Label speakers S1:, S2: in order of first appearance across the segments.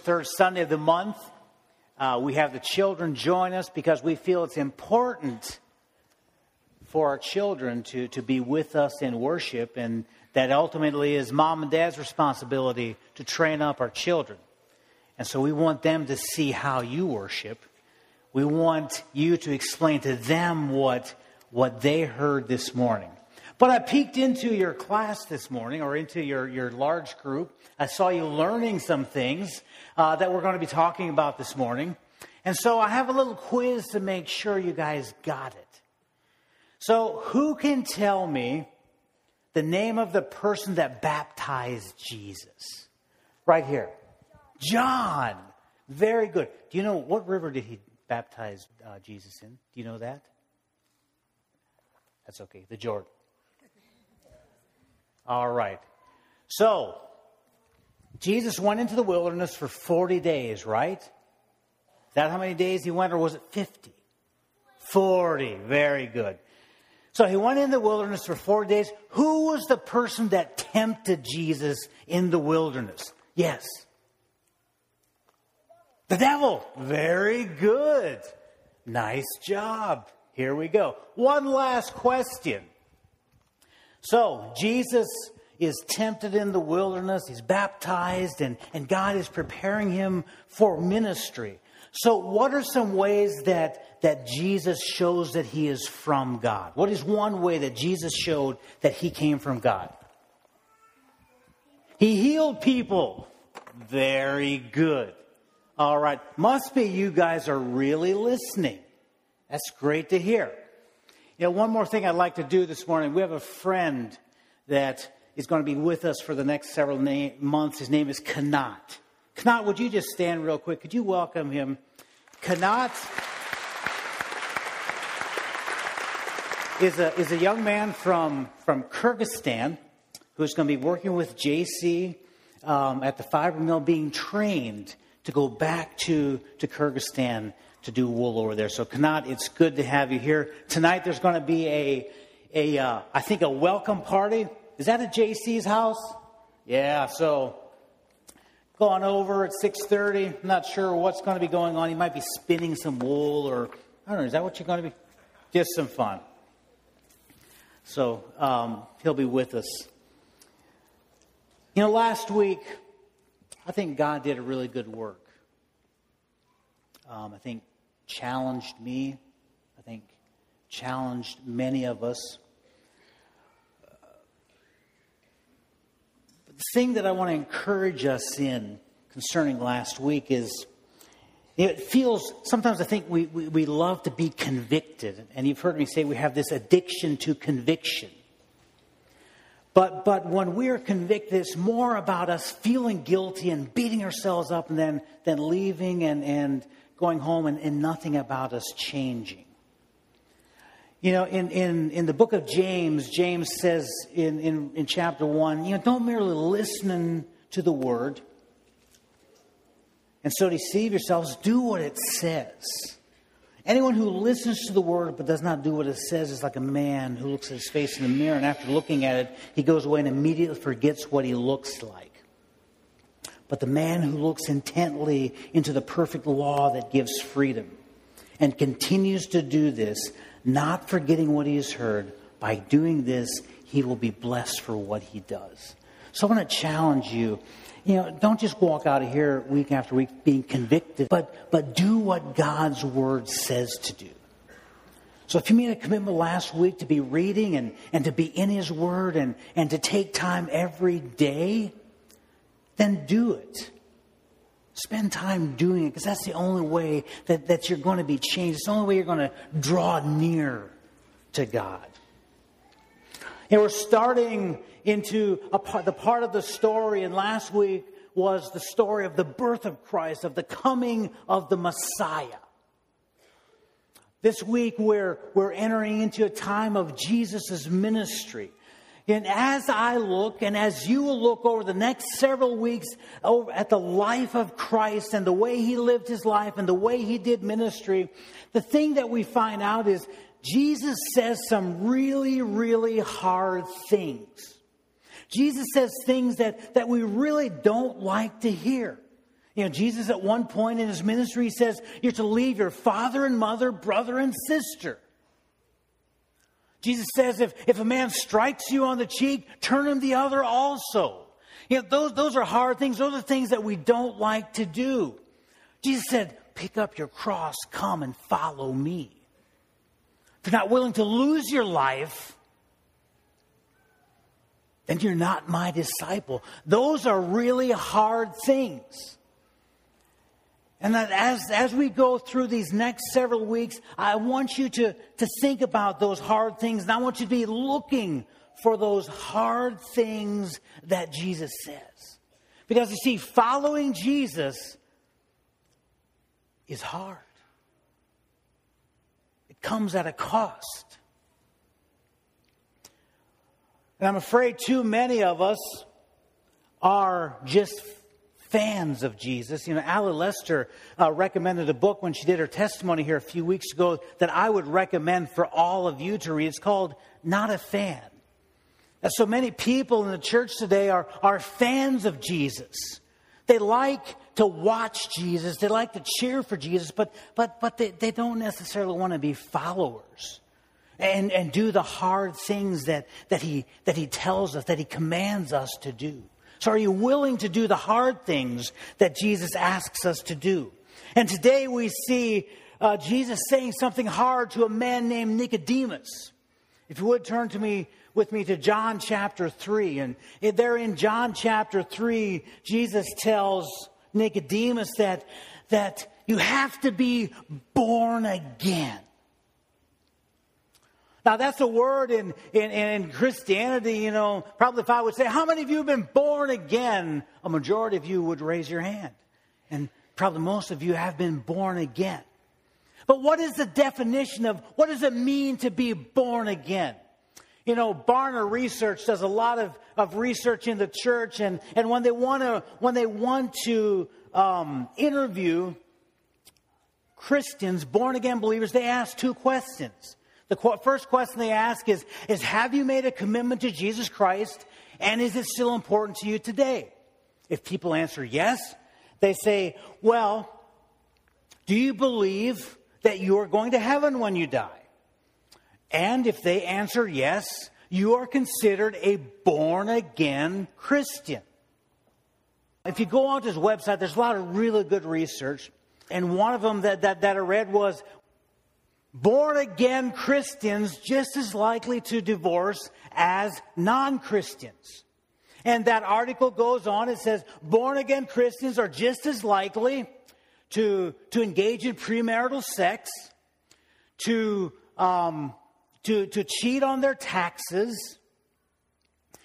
S1: third Sunday of the month. Uh, we have the children join us because we feel it's important for our children to, to be with us in worship, and that ultimately is mom and dad's responsibility to train up our children. And so we want them to see how you worship. We want you to explain to them what, what they heard this morning. But I peeked into your class this morning or into your, your large group. I saw you learning some things uh, that we're going to be talking about this morning. And so I have a little quiz to make sure you guys got it. So, who can tell me the name of the person that baptized Jesus? Right here. John. Very good. Do you know what river did he baptize uh, Jesus in? Do you know that? That's okay. The Jordan. All right. So, Jesus went into the wilderness for 40 days, right? Is that how many days he went, or was it 50? 40. Very good. So he went in the wilderness for 40 days. Who was the person that tempted Jesus in the wilderness? Yes. The devil. Very good. Nice job. Here we go. One last question. So, Jesus is tempted in the wilderness, he's baptized, and, and God is preparing him for ministry. So, what are some ways that, that Jesus shows that he is from God? What is one way that Jesus showed that he came from God? He healed people. Very good. All right. Must be you guys are really listening. That's great to hear. You know, one more thing I'd like to do this morning. We have a friend that is going to be with us for the next several na- months. His name is Kanat. Kanat, would you just stand real quick? Could you welcome him? Kanat is a, is a young man from, from Kyrgyzstan who's going to be working with JC um, at the fiber mill, being trained to go back to, to Kyrgyzstan to do wool over there. So, Kanat, it's good to have you here. Tonight there's going to be a, a uh, I think, a welcome party. Is that at JC's house? Yeah, so going over at 6.30. I'm not sure what's going to be going on. He might be spinning some wool or, I don't know, is that what you're going to be? Just some fun. So um, he'll be with us. You know, last week, I think God did a really good work. Um, I think challenged me, I think challenged many of us. But the thing that I want to encourage us in concerning last week is it feels, sometimes I think we, we, we love to be convicted. And you've heard me say we have this addiction to conviction. But, but when we're convicted, it's more about us feeling guilty and beating ourselves up and then, then leaving and, and going home and, and nothing about us changing. You know, in, in, in the book of James, James says in, in, in chapter 1, you know, don't merely listen to the word and so deceive yourselves, do what it says. Anyone who listens to the word but does not do what it says is like a man who looks at his face in the mirror and after looking at it, he goes away and immediately forgets what he looks like. But the man who looks intently into the perfect law that gives freedom and continues to do this, not forgetting what he has heard, by doing this, he will be blessed for what he does. So I want to challenge you. You know, don't just walk out of here week after week being convicted, but, but do what God's word says to do. So if you made a commitment last week to be reading and, and to be in his word and, and to take time every day, then do it. Spend time doing it because that's the only way that, that you're going to be changed. It's the only way you're going to draw near to God. And we're starting into part, the part of the story, and last week was the story of the birth of Christ, of the coming of the Messiah. This week, we're, we're entering into a time of Jesus' ministry. And as I look, and as you will look over the next several weeks over at the life of Christ and the way he lived his life and the way he did ministry, the thing that we find out is Jesus says some really, really hard things. Jesus says things that, that we really don't like to hear. You know, Jesus at one point in his ministry says, You're to leave your father and mother, brother and sister. Jesus says, if, if a man strikes you on the cheek, turn him the other also. You know, those, those are hard things. Those are things that we don't like to do. Jesus said, Pick up your cross, come and follow me. If you're not willing to lose your life, then you're not my disciple. Those are really hard things. And that as, as we go through these next several weeks, I want you to, to think about those hard things. And I want you to be looking for those hard things that Jesus says. Because you see, following Jesus is hard, it comes at a cost. And I'm afraid too many of us are just fans of Jesus. You know, Allie Lester uh, recommended a book when she did her testimony here a few weeks ago that I would recommend for all of you to read. It's called Not a Fan. And so many people in the church today are, are fans of Jesus. They like to watch Jesus, they like to cheer for Jesus, but, but, but they, they don't necessarily want to be followers and, and do the hard things that, that, he, that he tells us, that he commands us to do. So, are you willing to do the hard things that Jesus asks us to do? And today we see uh, Jesus saying something hard to a man named Nicodemus. If you would turn to me with me to John chapter 3. And there in John chapter 3, Jesus tells Nicodemus that, that you have to be born again. Now, that's a word in, in, in, Christianity, you know. Probably if I would say, How many of you have been born again? A majority of you would raise your hand. And probably most of you have been born again. But what is the definition of what does it mean to be born again? You know, Barna Research does a lot of, of research in the church, and, and when they want to when they want to um, interview Christians, born again believers, they ask two questions. The first question they ask is, is Have you made a commitment to Jesus Christ? And is it still important to you today? If people answer yes, they say, Well, do you believe that you are going to heaven when you die? And if they answer yes, you are considered a born again Christian. If you go onto his website, there's a lot of really good research. And one of them that, that, that I read was born again Christians just as likely to divorce as non Christians. And that article goes on, it says born again Christians are just as likely to, to engage in premarital sex, to, um, to, to cheat on their taxes.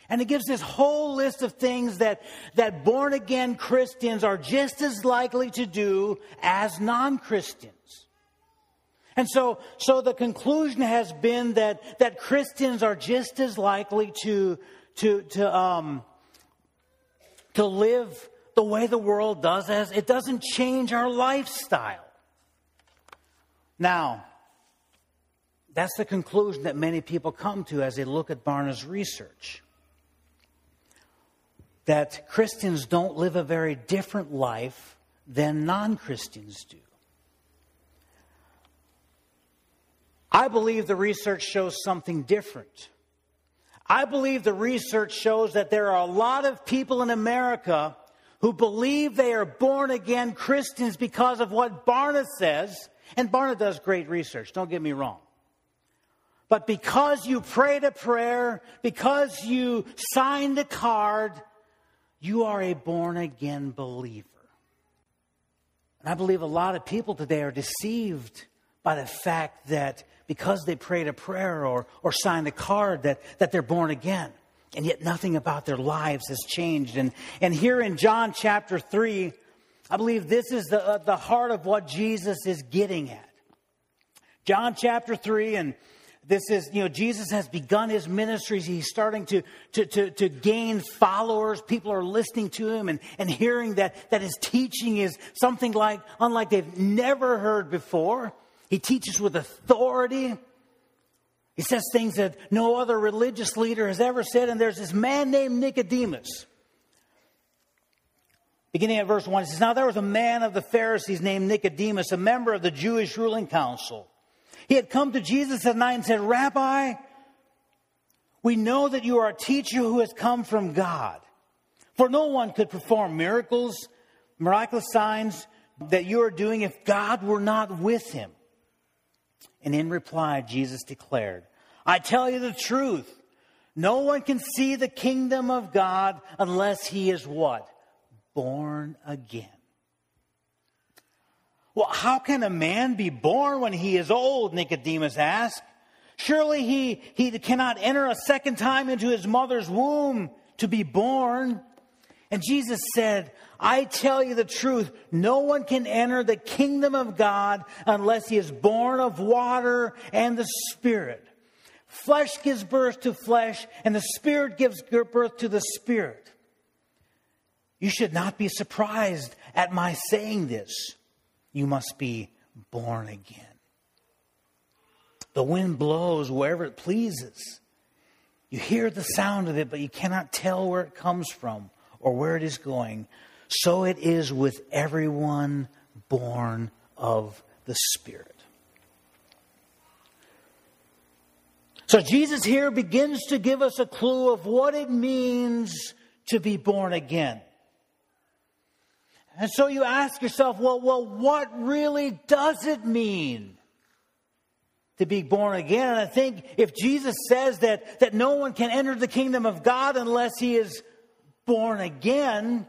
S1: And it gives this whole list of things that, that born again Christians are just as likely to do as non Christians. And so, so the conclusion has been that, that Christians are just as likely to, to, to, um, to live the way the world does as it doesn't change our lifestyle. Now, that's the conclusion that many people come to as they look at Barna's research. That Christians don't live a very different life than non Christians do. I believe the research shows something different. I believe the research shows that there are a lot of people in America who believe they are born again Christians because of what Barna says. And Barna does great research, don't get me wrong. But because you prayed a prayer, because you signed a card, you are a born again believer. And I believe a lot of people today are deceived by the fact that because they prayed a prayer or, or signed a card that, that they're born again. And yet nothing about their lives has changed. And, and here in John chapter 3, I believe this is the, uh, the heart of what Jesus is getting at. John chapter 3, and this is, you know, Jesus has begun his ministries. He's starting to, to, to, to, gain followers. People are listening to him and, and hearing that, that his teaching is something like, unlike they've never heard before. He teaches with authority. He says things that no other religious leader has ever said. And there's this man named Nicodemus. Beginning at verse 1, it says, Now there was a man of the Pharisees named Nicodemus, a member of the Jewish ruling council. He had come to Jesus at night and said, Rabbi, we know that you are a teacher who has come from God. For no one could perform miracles, miraculous signs that you are doing if God were not with him. And in reply, Jesus declared, I tell you the truth. No one can see the kingdom of God unless he is what? Born again. Well, how can a man be born when he is old? Nicodemus asked. Surely he, he cannot enter a second time into his mother's womb to be born. And Jesus said, I tell you the truth, no one can enter the kingdom of God unless he is born of water and the Spirit. Flesh gives birth to flesh, and the Spirit gives birth to the Spirit. You should not be surprised at my saying this. You must be born again. The wind blows wherever it pleases. You hear the sound of it, but you cannot tell where it comes from or where it is going. So it is with everyone born of the Spirit. So Jesus here begins to give us a clue of what it means to be born again. And so you ask yourself, well, well, what really does it mean to be born again? And I think if Jesus says that, that no one can enter the kingdom of God unless he is born again,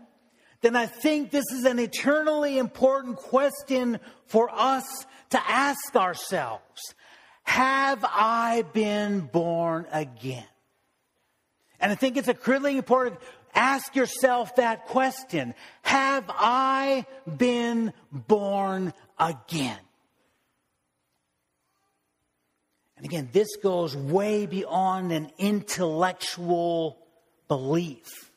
S1: then I think this is an eternally important question for us to ask ourselves. Have I been born again? And I think it's a critically important ask yourself that question. Have I been born again? And again, this goes way beyond an intellectual belief.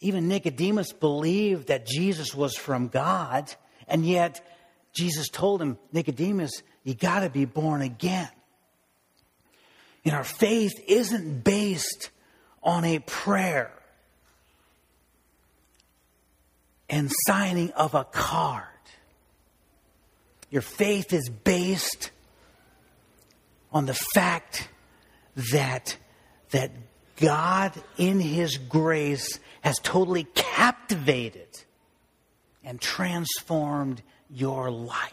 S1: Even Nicodemus believed that Jesus was from God, and yet Jesus told him, Nicodemus, you got to be born again. And our faith isn't based on a prayer and signing of a card. Your faith is based on the fact that, that God, in His grace, has totally captivated and transformed your life.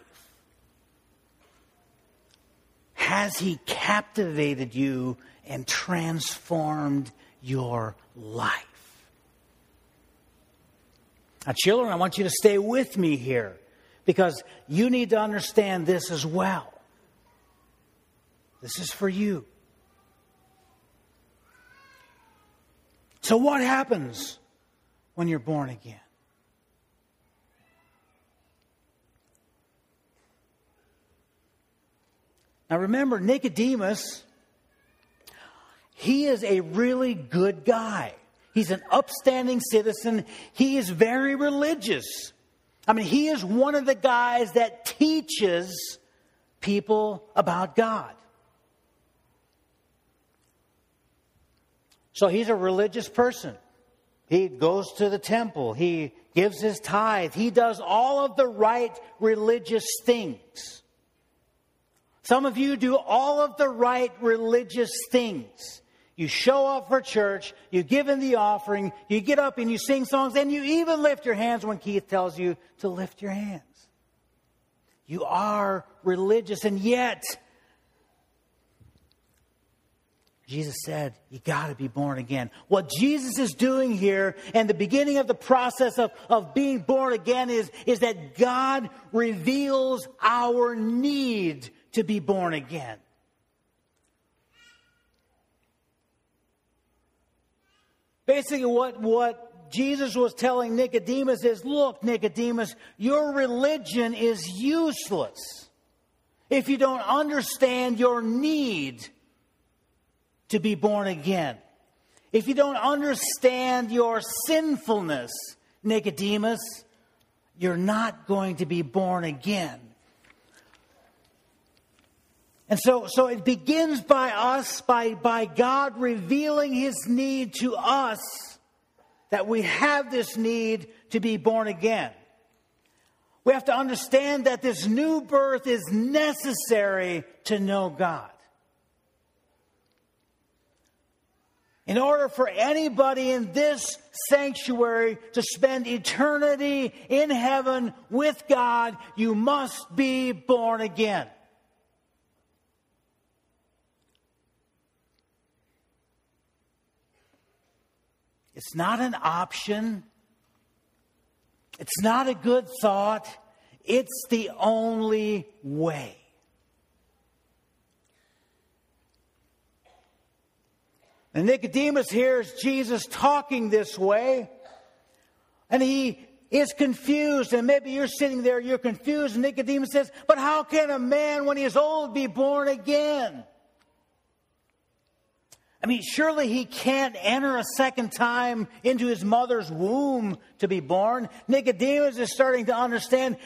S1: Has He captivated you and transformed your life? Now, children, I want you to stay with me here because you need to understand this as well. This is for you. So, what happens when you're born again? Now remember, Nicodemus, he is a really good guy. He's an upstanding citizen. He is very religious. I mean, he is one of the guys that teaches people about God. So he's a religious person. He goes to the temple. He gives his tithe. He does all of the right religious things. Some of you do all of the right religious things. You show up for church, you give in the offering, you get up and you sing songs, and you even lift your hands when Keith tells you to lift your hands. You are religious, and yet, Jesus said, You got to be born again. What Jesus is doing here, and the beginning of the process of, of being born again, is, is that God reveals our need to be born again. Basically, what, what Jesus was telling Nicodemus is look, Nicodemus, your religion is useless if you don't understand your need to be born again. If you don't understand your sinfulness, Nicodemus, you're not going to be born again. And so, so it begins by us, by, by God revealing his need to us that we have this need to be born again. We have to understand that this new birth is necessary to know God. In order for anybody in this sanctuary to spend eternity in heaven with God, you must be born again. It's not an option. It's not a good thought. It's the only way. And Nicodemus hears Jesus talking this way, and he is confused. And maybe you're sitting there, you're confused. And Nicodemus says, But how can a man, when he is old, be born again? I mean, surely he can't enter a second time into his mother's womb to be born. Nicodemus is starting to understand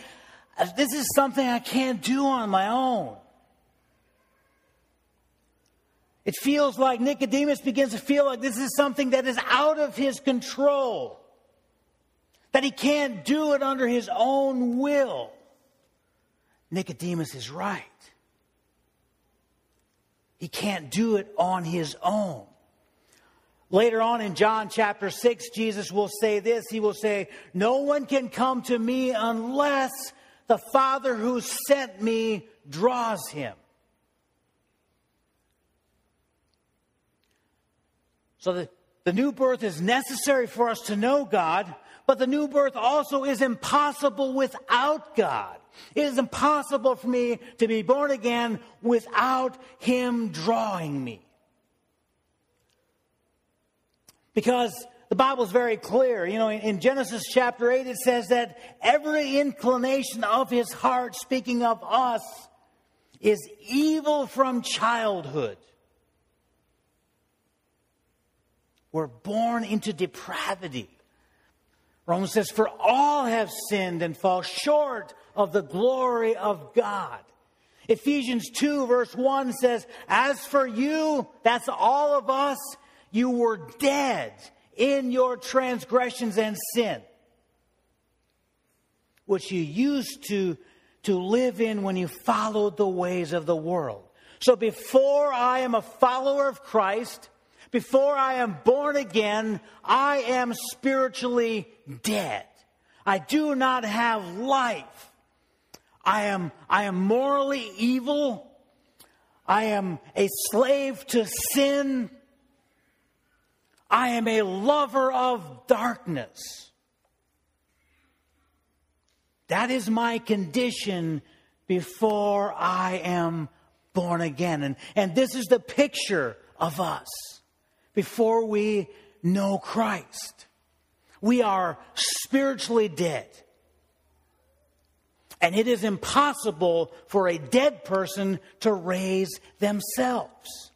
S1: this is something I can't do on my own. It feels like Nicodemus begins to feel like this is something that is out of his control, that he can't do it under his own will. Nicodemus is right. He can't do it on his own. Later on in John chapter 6, Jesus will say this He will say, No one can come to me unless the Father who sent me draws him. So the, the new birth is necessary for us to know God, but the new birth also is impossible without God. It is impossible for me to be born again without Him drawing me. Because the Bible is very clear. You know, in Genesis chapter 8, it says that every inclination of his heart, speaking of us, is evil from childhood. We're born into depravity. Romans says, For all have sinned and fall short of the glory of God. Ephesians 2, verse 1 says, As for you, that's all of us, you were dead in your transgressions and sin, which you used to, to live in when you followed the ways of the world. So before I am a follower of Christ, before I am born again, I am spiritually dead. I do not have life. I am, I am morally evil. I am a slave to sin. I am a lover of darkness. That is my condition before I am born again. And, and this is the picture of us before we know Christ. We are spiritually dead. And it is impossible for a dead person to raise themselves.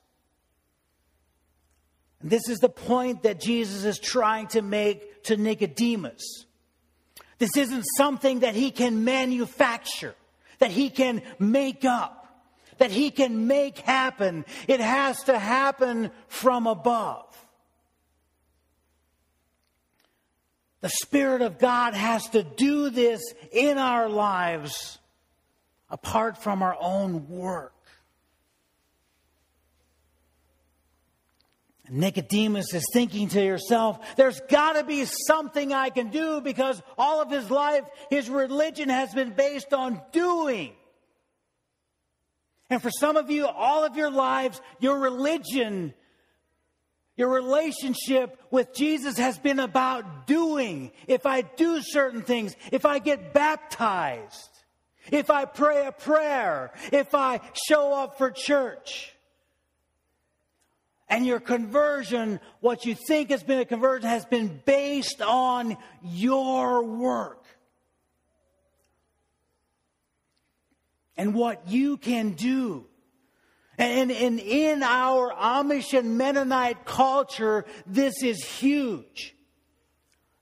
S1: This is the point that Jesus is trying to make to Nicodemus. This isn't something that he can manufacture, that he can make up, that he can make happen. It has to happen from above. The Spirit of God has to do this in our lives apart from our own work. Nicodemus is thinking to yourself, there's got to be something I can do because all of his life, his religion has been based on doing. And for some of you, all of your lives, your religion your relationship with Jesus has been about doing. If I do certain things, if I get baptized, if I pray a prayer, if I show up for church. And your conversion, what you think has been a conversion, has been based on your work. And what you can do. And, and in our Amish and Mennonite culture, this is huge.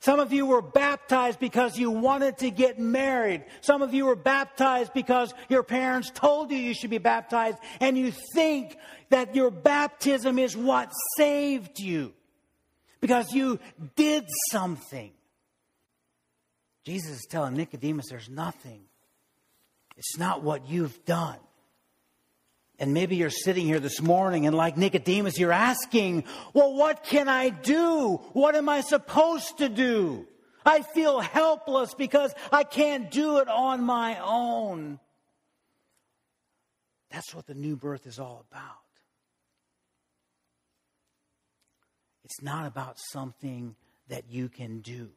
S1: Some of you were baptized because you wanted to get married. Some of you were baptized because your parents told you you should be baptized, and you think that your baptism is what saved you because you did something. Jesus is telling Nicodemus there's nothing, it's not what you've done. And maybe you're sitting here this morning and like Nicodemus, you're asking, well, what can I do? What am I supposed to do? I feel helpless because I can't do it on my own. That's what the new birth is all about. It's not about something that you can do.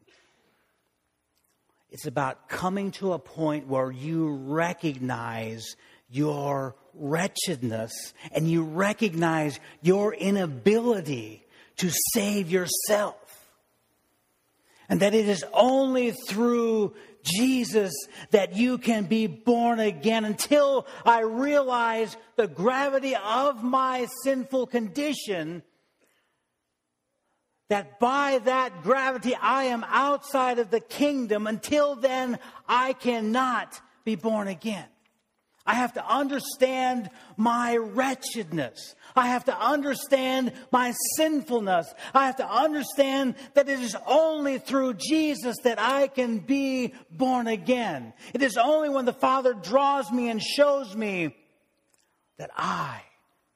S1: It's about coming to a point where you recognize your wretchedness and you recognize your inability to save yourself. And that it is only through Jesus that you can be born again until I realize the gravity of my sinful condition. That by that gravity I am outside of the kingdom. Until then, I cannot be born again. I have to understand my wretchedness. I have to understand my sinfulness. I have to understand that it is only through Jesus that I can be born again. It is only when the Father draws me and shows me that I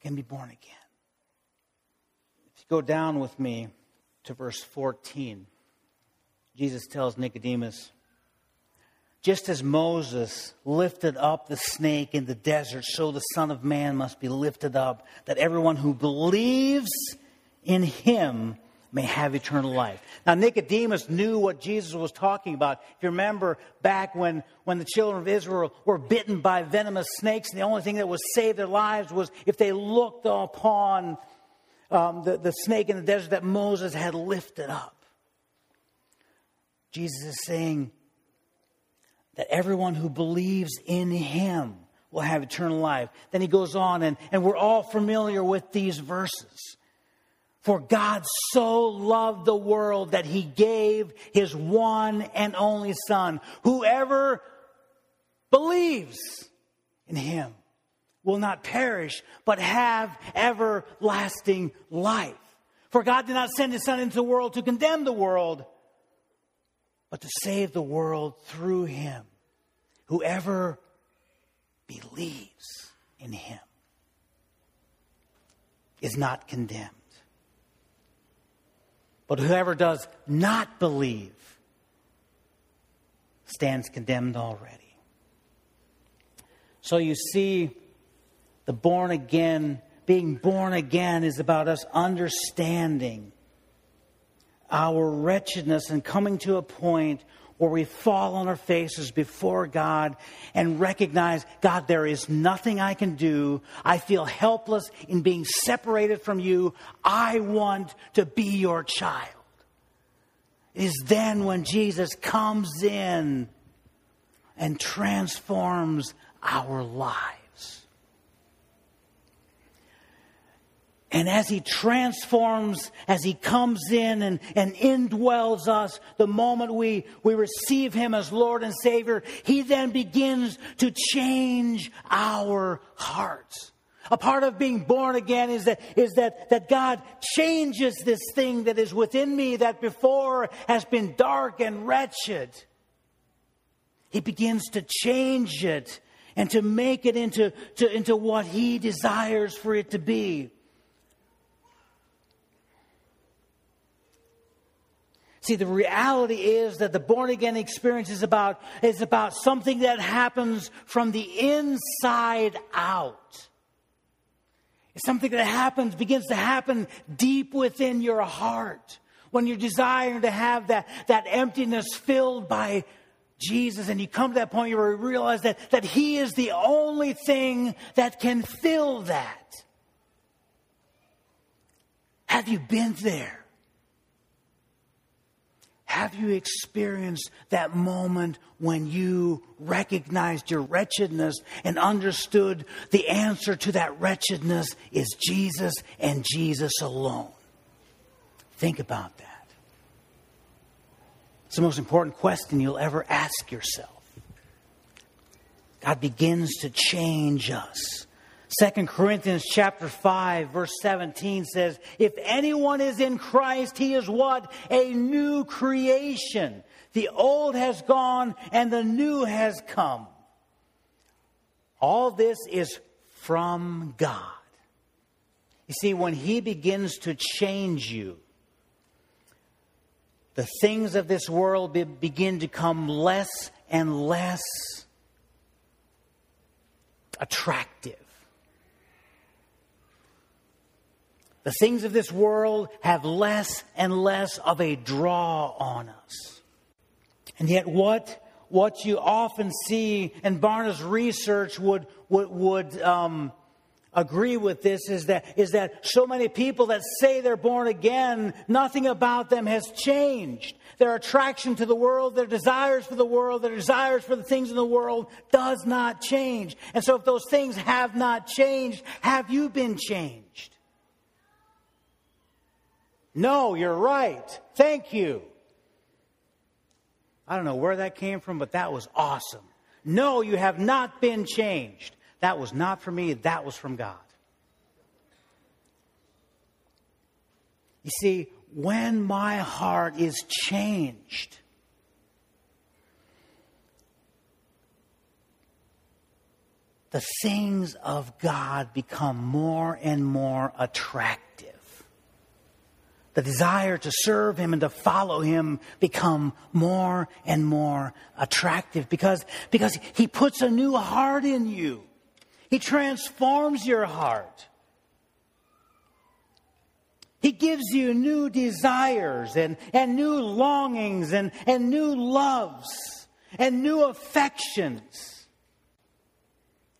S1: can be born again. If you go down with me to verse 14, Jesus tells Nicodemus, just as Moses lifted up the snake in the desert, so the Son of Man must be lifted up, that everyone who believes in him may have eternal life. Now, Nicodemus knew what Jesus was talking about. If you remember back when, when the children of Israel were bitten by venomous snakes, and the only thing that would save their lives was if they looked upon um, the, the snake in the desert that Moses had lifted up. Jesus is saying, that everyone who believes in him will have eternal life. Then he goes on, and, and we're all familiar with these verses. For God so loved the world that he gave his one and only Son. Whoever believes in him will not perish, but have everlasting life. For God did not send his Son into the world to condemn the world, but to save the world through him. Whoever believes in him is not condemned. But whoever does not believe stands condemned already. So you see, the born again, being born again is about us understanding our wretchedness and coming to a point where we fall on our faces before God and recognize, God, there is nothing I can do. I feel helpless in being separated from you. I want to be your child. It is then when Jesus comes in and transforms our lives. And as he transforms, as he comes in and, and indwells us, the moment we, we receive him as Lord and Savior, he then begins to change our hearts. A part of being born again is that, is that, that God changes this thing that is within me that before has been dark and wretched. He begins to change it and to make it into, to, into what he desires for it to be. See, the reality is that the born again experience is about, is about something that happens from the inside out. It's something that happens, begins to happen deep within your heart. When you're desiring to have that, that emptiness filled by Jesus, and you come to that point where you realize that, that He is the only thing that can fill that. Have you been there? Have you experienced that moment when you recognized your wretchedness and understood the answer to that wretchedness is Jesus and Jesus alone? Think about that. It's the most important question you'll ever ask yourself. God begins to change us. 2 Corinthians chapter 5 verse 17 says, if anyone is in Christ, he is what? A new creation. The old has gone and the new has come. All this is from God. You see, when He begins to change you, the things of this world be, begin to come less and less attractive. The things of this world have less and less of a draw on us. And yet, what, what you often see, and Barna's research would, would, would um, agree with this is that, is that so many people that say they're born again, nothing about them has changed. Their attraction to the world, their desires for the world, their desires for the things in the world does not change. And so if those things have not changed, have you been changed? No, you're right. Thank you. I don't know where that came from, but that was awesome. No, you have not been changed. That was not from me, that was from God. You see, when my heart is changed, the things of God become more and more attractive. The desire to serve Him and to follow Him become more and more attractive because, because He puts a new heart in you. He transforms your heart. He gives you new desires and, and new longings and, and new loves and new affections.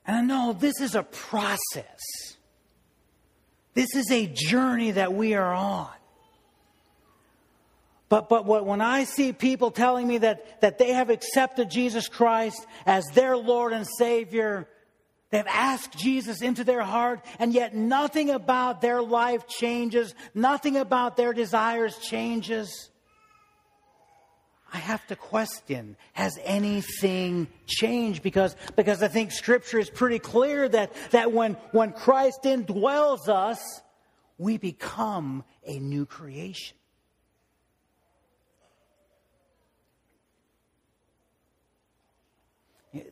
S1: And I know this is a process. This is a journey that we are on. But, but when I see people telling me that, that they have accepted Jesus Christ as their Lord and Savior, They've asked Jesus into their heart, and yet nothing about their life changes, nothing about their desires changes. I have to question, has anything changed? Because, because I think scripture is pretty clear that, that when, when Christ indwells us, we become a new creation.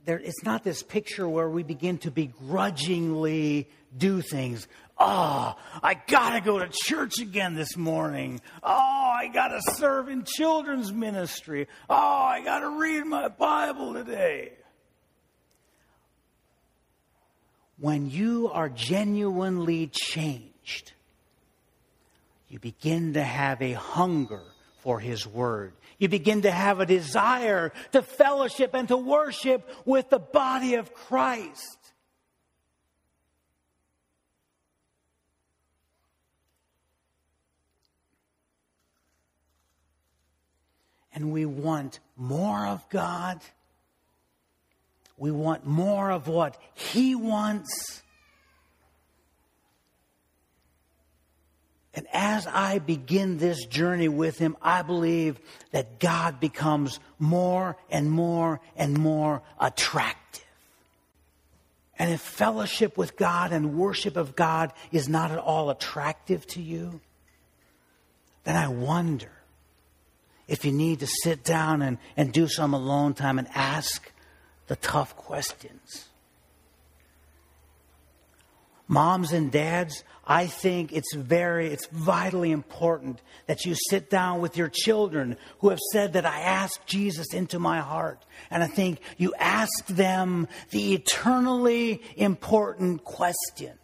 S1: There, it's not this picture where we begin to begrudgingly do things. Oh, I gotta go to church again this morning. Oh, I gotta serve in children's ministry. Oh, I gotta read my Bible today. When you are genuinely changed, you begin to have a hunger for His Word. You begin to have a desire to fellowship and to worship with the body of Christ. And we want more of God. We want more of what He wants. And as I begin this journey with Him, I believe that God becomes more and more and more attractive. And if fellowship with God and worship of God is not at all attractive to you, then I wonder if you need to sit down and, and do some alone time and ask the tough questions. Moms and dads, I think it's very, it's vitally important that you sit down with your children who have said that I asked Jesus into my heart. And I think you ask them the eternally important question.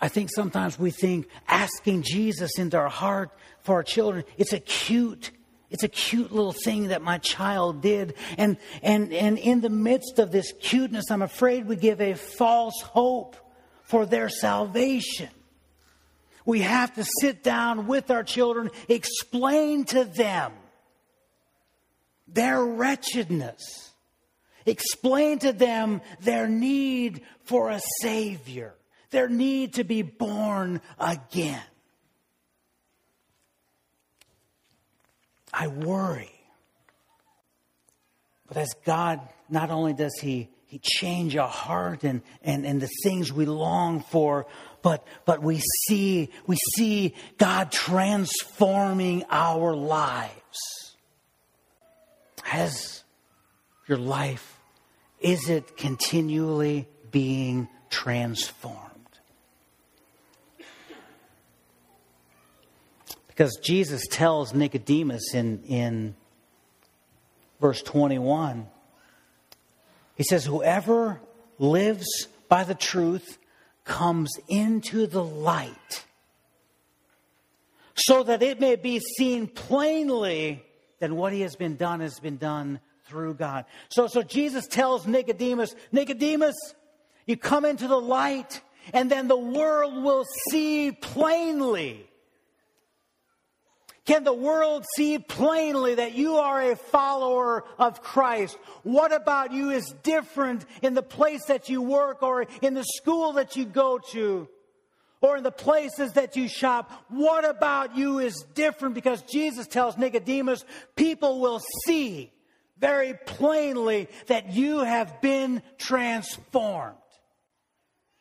S1: I think sometimes we think asking Jesus into our heart for our children, it's a cute it's a cute little thing that my child did. And, and, and in the midst of this cuteness, I'm afraid we give a false hope for their salvation. We have to sit down with our children, explain to them their wretchedness, explain to them their need for a Savior, their need to be born again. I worry. But as God, not only does He, he change our heart and, and, and the things we long for, but, but we see, we see God transforming our lives. Has your life, is it continually being transformed? Because Jesus tells Nicodemus in, in verse 21, he says, Whoever lives by the truth comes into the light, so that it may be seen plainly that what he has been done has been done through God. So, so Jesus tells Nicodemus, Nicodemus, you come into the light, and then the world will see plainly can the world see plainly that you are a follower of Christ? What about you is different in the place that you work or in the school that you go to? Or in the places that you shop, what about you is different? Because Jesus tells Nicodemus, people will see very plainly that you have been transformed.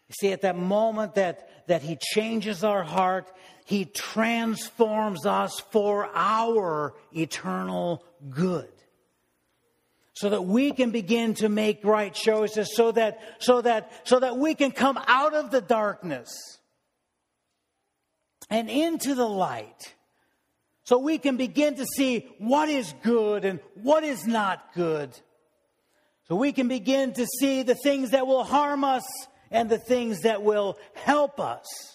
S1: You see, at that moment that, that He changes our heart, he transforms us for our eternal good. So that we can begin to make right choices, so that, so that, so that we can come out of the darkness and into the light. So we can begin to see what is good and what is not good. So we can begin to see the things that will harm us and the things that will help us.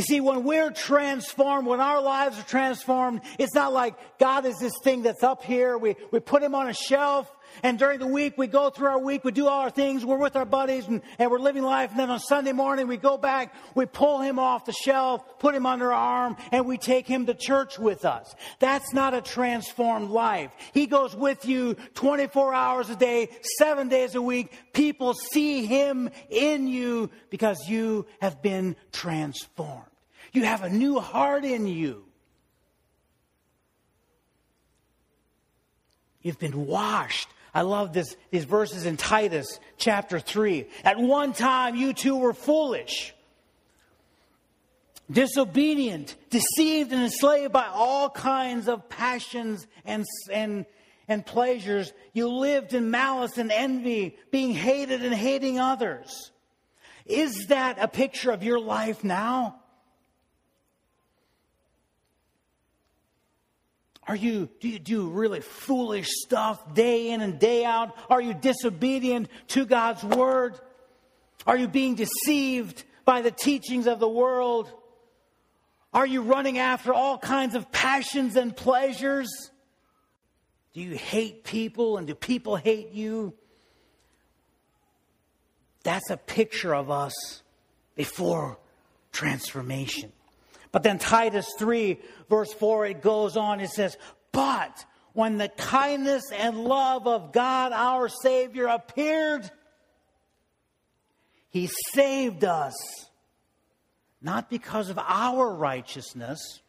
S1: You see, when we're transformed, when our lives are transformed, it's not like God is this thing that's up here. We, we put him on a shelf, and during the week, we go through our week, we do all our things, we're with our buddies, and, and we're living life. And then on Sunday morning, we go back, we pull him off the shelf, put him under our arm, and we take him to church with us. That's not a transformed life. He goes with you 24 hours a day, seven days a week. People see him in you because you have been transformed. You have a new heart in you. You've been washed. I love this, these verses in Titus chapter 3. At one time, you too were foolish, disobedient, deceived, and enslaved by all kinds of passions and, and, and pleasures. You lived in malice and envy, being hated and hating others. Is that a picture of your life now? Are you do you do really foolish stuff day in and day out? Are you disobedient to God's word? Are you being deceived by the teachings of the world? Are you running after all kinds of passions and pleasures? Do you hate people and do people hate you? That's a picture of us before transformation. But then Titus 3, verse 4, it goes on, it says, But when the kindness and love of God our Savior appeared, He saved us, not because of our righteousness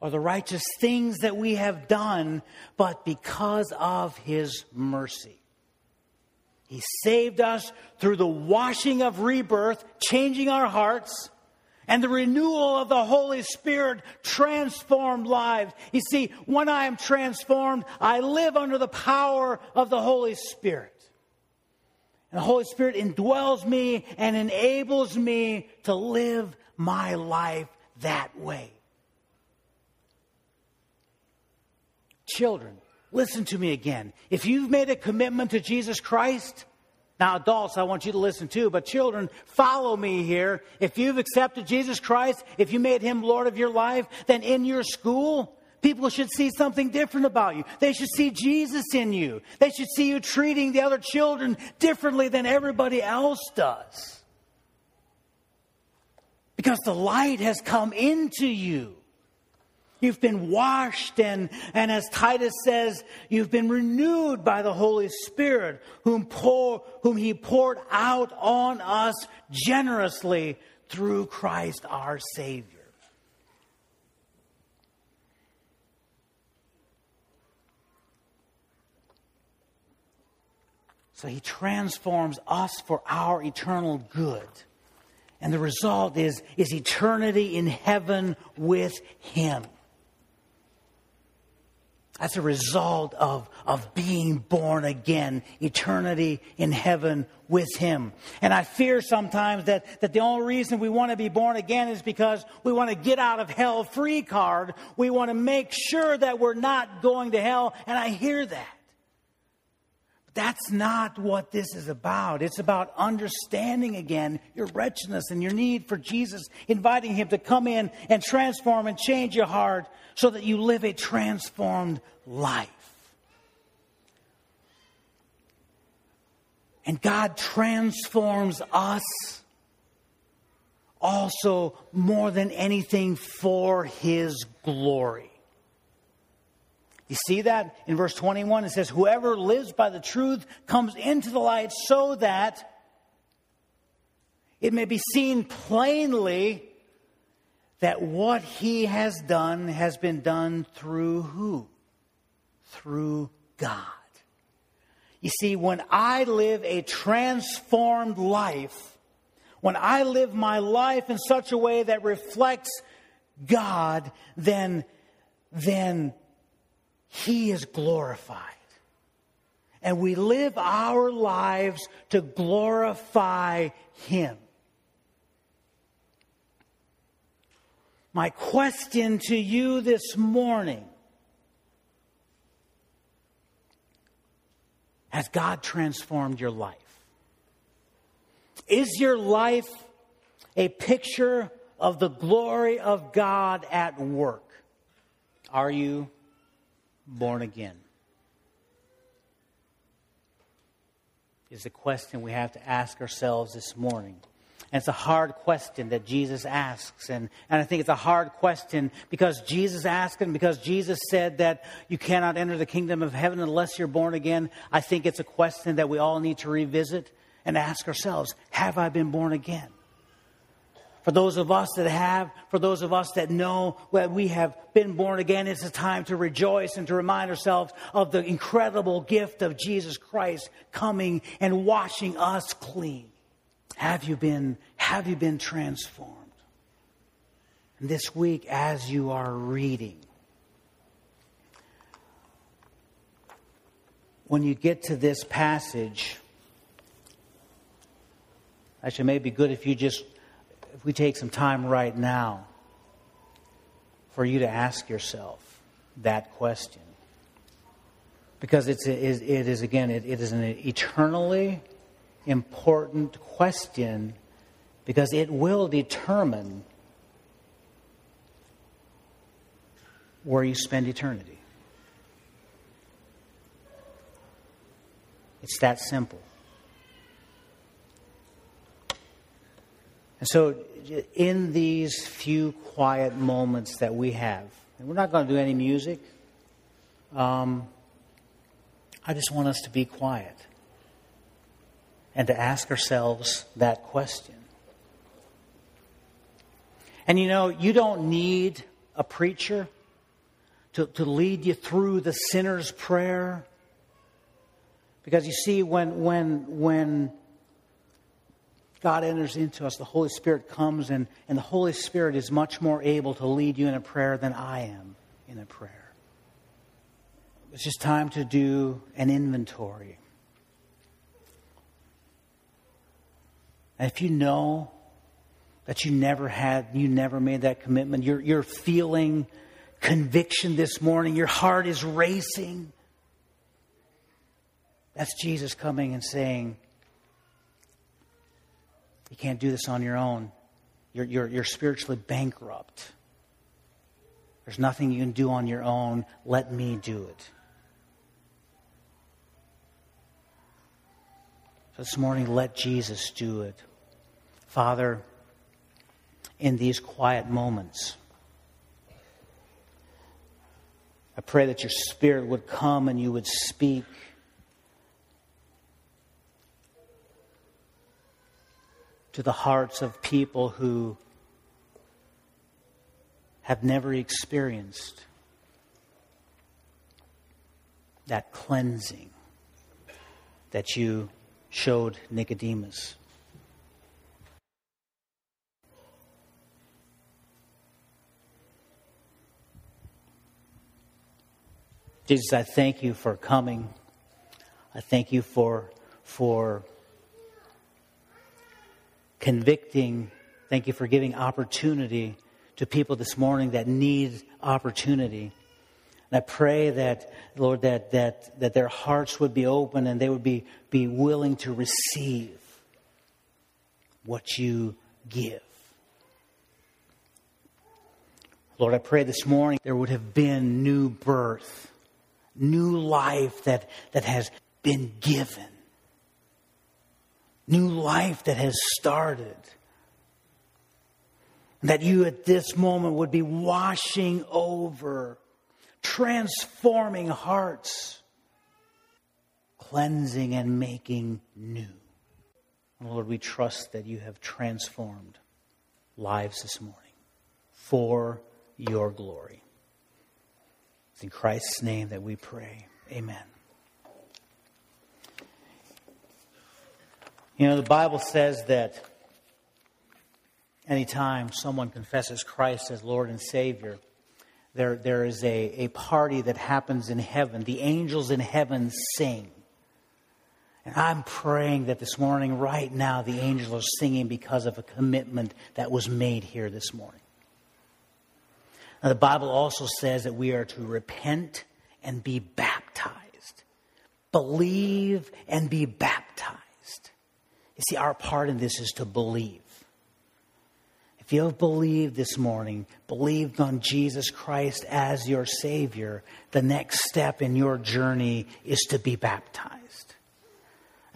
S1: or the righteous things that we have done, but because of His mercy. He saved us through the washing of rebirth, changing our hearts and the renewal of the Holy Spirit transformed lives. You see, when I am transformed, I live under the power of the Holy Spirit. And the Holy Spirit indwells me and enables me to live my life that way. Children, listen to me again. If you've made a commitment to Jesus Christ, now, adults, I want you to listen too, but children, follow me here. If you've accepted Jesus Christ, if you made him Lord of your life, then in your school, people should see something different about you. They should see Jesus in you. They should see you treating the other children differently than everybody else does. Because the light has come into you. You've been washed, and, and as Titus says, you've been renewed by the Holy Spirit, whom, pour, whom He poured out on us generously through Christ our Savior. So he transforms us for our eternal good. And the result is, is eternity in heaven with him. That's a result of, of being born again, eternity in heaven with Him. And I fear sometimes that, that the only reason we want to be born again is because we want to get out of hell free card. We want to make sure that we're not going to hell. And I hear that. That's not what this is about. It's about understanding again your wretchedness and your need for Jesus, inviting Him to come in and transform and change your heart so that you live a transformed life. And God transforms us also more than anything for His glory. You see that in verse 21? It says, Whoever lives by the truth comes into the light so that it may be seen plainly that what he has done has been done through who? Through God. You see, when I live a transformed life, when I live my life in such a way that reflects God, then, then He is glorified. And we live our lives to glorify Him. My question to you this morning Has God transformed your life? Is your life a picture of the glory of God at work? Are you born again? Is the question we have to ask ourselves this morning. And it's a hard question that Jesus asks. And, and I think it's a hard question because Jesus asked and because Jesus said that you cannot enter the kingdom of heaven unless you're born again. I think it's a question that we all need to revisit and ask ourselves Have I been born again? For those of us that have, for those of us that know that we have been born again, it's a time to rejoice and to remind ourselves of the incredible gift of Jesus Christ coming and washing us clean. Have you been, have you been transformed? And this week, as you are reading, when you get to this passage, actually, it may be good if you just, we take some time right now for you to ask yourself that question. Because it's, it is, again, it, is an eternally important question because it will determine where you spend eternity. It's that simple. And so, in these few quiet moments that we have, and we're not going to do any music, um, I just want us to be quiet and to ask ourselves that question. And you know, you don't need a preacher to, to lead you through the sinner's prayer. Because you see, when, when, when God enters into us, the Holy Spirit comes, and, and the Holy Spirit is much more able to lead you in a prayer than I am in a prayer. It's just time to do an inventory. And if you know that you never had, you never made that commitment, you're, you're feeling conviction this morning, your heart is racing. That's Jesus coming and saying, You can't do this on your own. You're, you're, you're spiritually bankrupt. There's nothing you can do on your own. Let me do it. this morning, let Jesus do it. Father, in these quiet moments, I pray that your Spirit would come and you would speak. To the hearts of people who have never experienced that cleansing that you showed Nicodemus. Jesus, I thank you for coming. I thank you for, for convicting. Thank you for giving opportunity to people this morning that need opportunity. And I pray that, Lord, that, that, that their hearts would be open and they would be, be willing to receive what you give. Lord, I pray this morning there would have been new birth new life that, that has been given, new life that has started. That you at this moment would be washing over, transforming hearts, cleansing and making new. Lord, we trust that you have transformed lives this morning for your glory. It's in Christ's name that we pray. Amen. You know, the Bible says that anytime someone confesses Christ as Lord and Savior, there, there is a, a party that happens in heaven. The angels in heaven sing. And I'm praying that this morning, right now, the angels are singing because of a commitment that was made here this morning. Now, the Bible also says that we are to repent and be baptized, believe and be baptized. You see, our part in this is to believe. If you have believed this morning, believed on Jesus Christ as your Savior, the next step in your journey is to be baptized.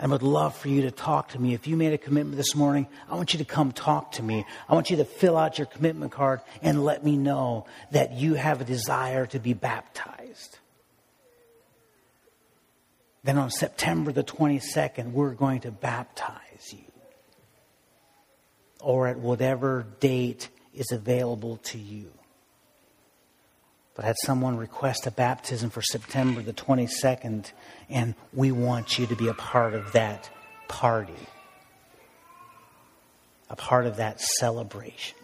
S1: I would love for you to talk to me. If you made a commitment this morning, I want you to come talk to me. I want you to fill out your commitment card and let me know that you have a desire to be baptized. Then on September the 22nd, we're going to baptize. Or at whatever date is available to you but had someone request a baptism for September the 22nd, and we want you to be a part of that party, a part of that celebration.